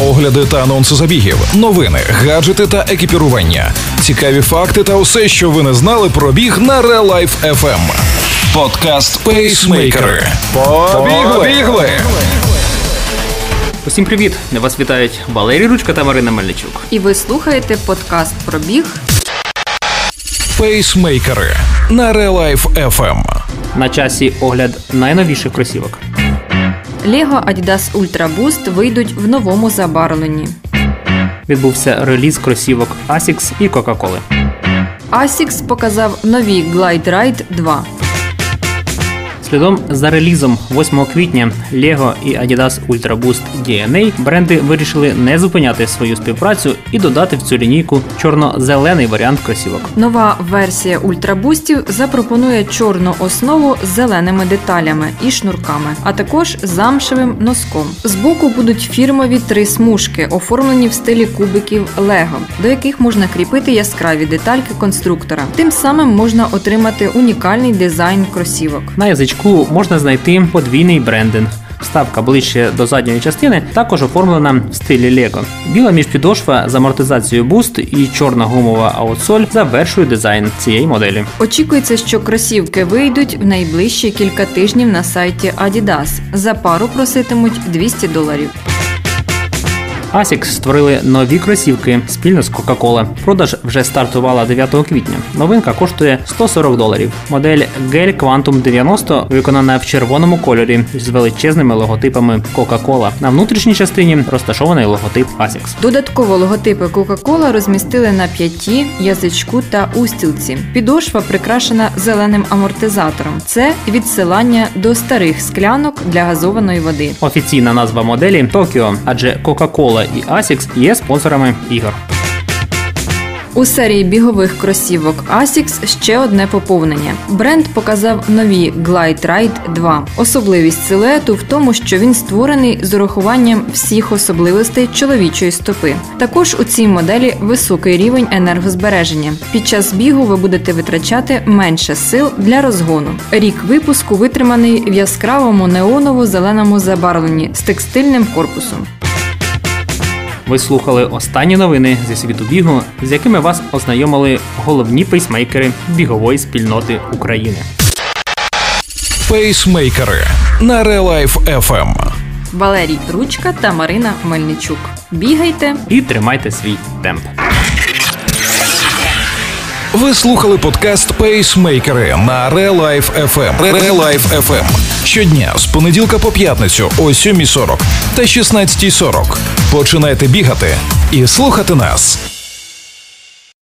Огляди та анонси забігів, новини, гаджети та екіпірування, цікаві факти та усе, що ви не знали про біг на Real Life FM. Подкаст Пейсмейкери. Побігли! Усім привіт! Вас вітають Валерій Ручка та Марина Мельничук. І ви слухаєте подкаст про біг Пейсмейкери на Real Life FM. На часі огляд найновіших кросівок. Lego Adidas Ultra Boost вийдуть в новому забарвленні. Відбувся реліз кросівок Asics і Coca-Cola. Asics показав нові Glide Ride 2. Слідом за релізом 8 квітня Lego і Adidas Ultra Boost DNA бренди вирішили не зупиняти свою співпрацю і додати в цю лінійку чорно-зелений варіант кросівок. Нова версія ультрабустів запропонує чорну основу з зеленими деталями і шнурками, а також замшевим носком. Збоку будуть фірмові три смужки, оформлені в стилі кубиків Lego, до яких можна кріпити яскраві детальки конструктора. Тим самим можна отримати унікальний дизайн кросівок. На язичку можна знайти подвійний брендинг. Вставка ближче до задньої частини також оформлена в стилі Лего. Біла міжпідошва з амортизацією Boost і чорна гумова аутсоль завершують дизайн цієї моделі. Очікується, що кросівки вийдуть в найближчі кілька тижнів на сайті Adidas. За пару проситимуть 200 доларів. Asics створили нові кросівки спільно з Coca-Cola. Продаж вже стартувала 9 квітня. Новинка коштує 140 доларів. Модель Gel Quantum 90 виконана в червоному кольорі з величезними логотипами Coca-Cola. На внутрішній частині розташований логотип Asics. Додатково логотипи Coca-Cola розмістили на п'яті, язичку та устілці. Підошва прикрашена зеленим амортизатором. Це відсилання до старих склянок для газованої води. Офіційна назва моделі Tokyo, адже Coca-Cola і Asics є спонсорами ігор. У серії бігових кросівок Asics ще одне поповнення. Бренд показав нові Glide Ride 2. Особливість силуету в тому, що він створений з урахуванням всіх особливостей чоловічої стопи. Також у цій моделі високий рівень енергозбереження. Під час бігу ви будете витрачати менше сил для розгону. Рік випуску витриманий в яскравому неоново-зеленому забарвленні з текстильним корпусом. Ви слухали останні новини зі світу бігу, з якими вас ознайомили головні пейсмейкери бігової спільноти України. Пейсмейкери на Life FM. Валерій Ручка та Марина Мельничук. Бігайте! І тримайте свій темп. Ви слухали подкаст Пейсмейкери на Life FM. Real FM. Щодня з понеділка по п'ятницю о 7.40 та 16.40. Починайте бігати і слухати нас.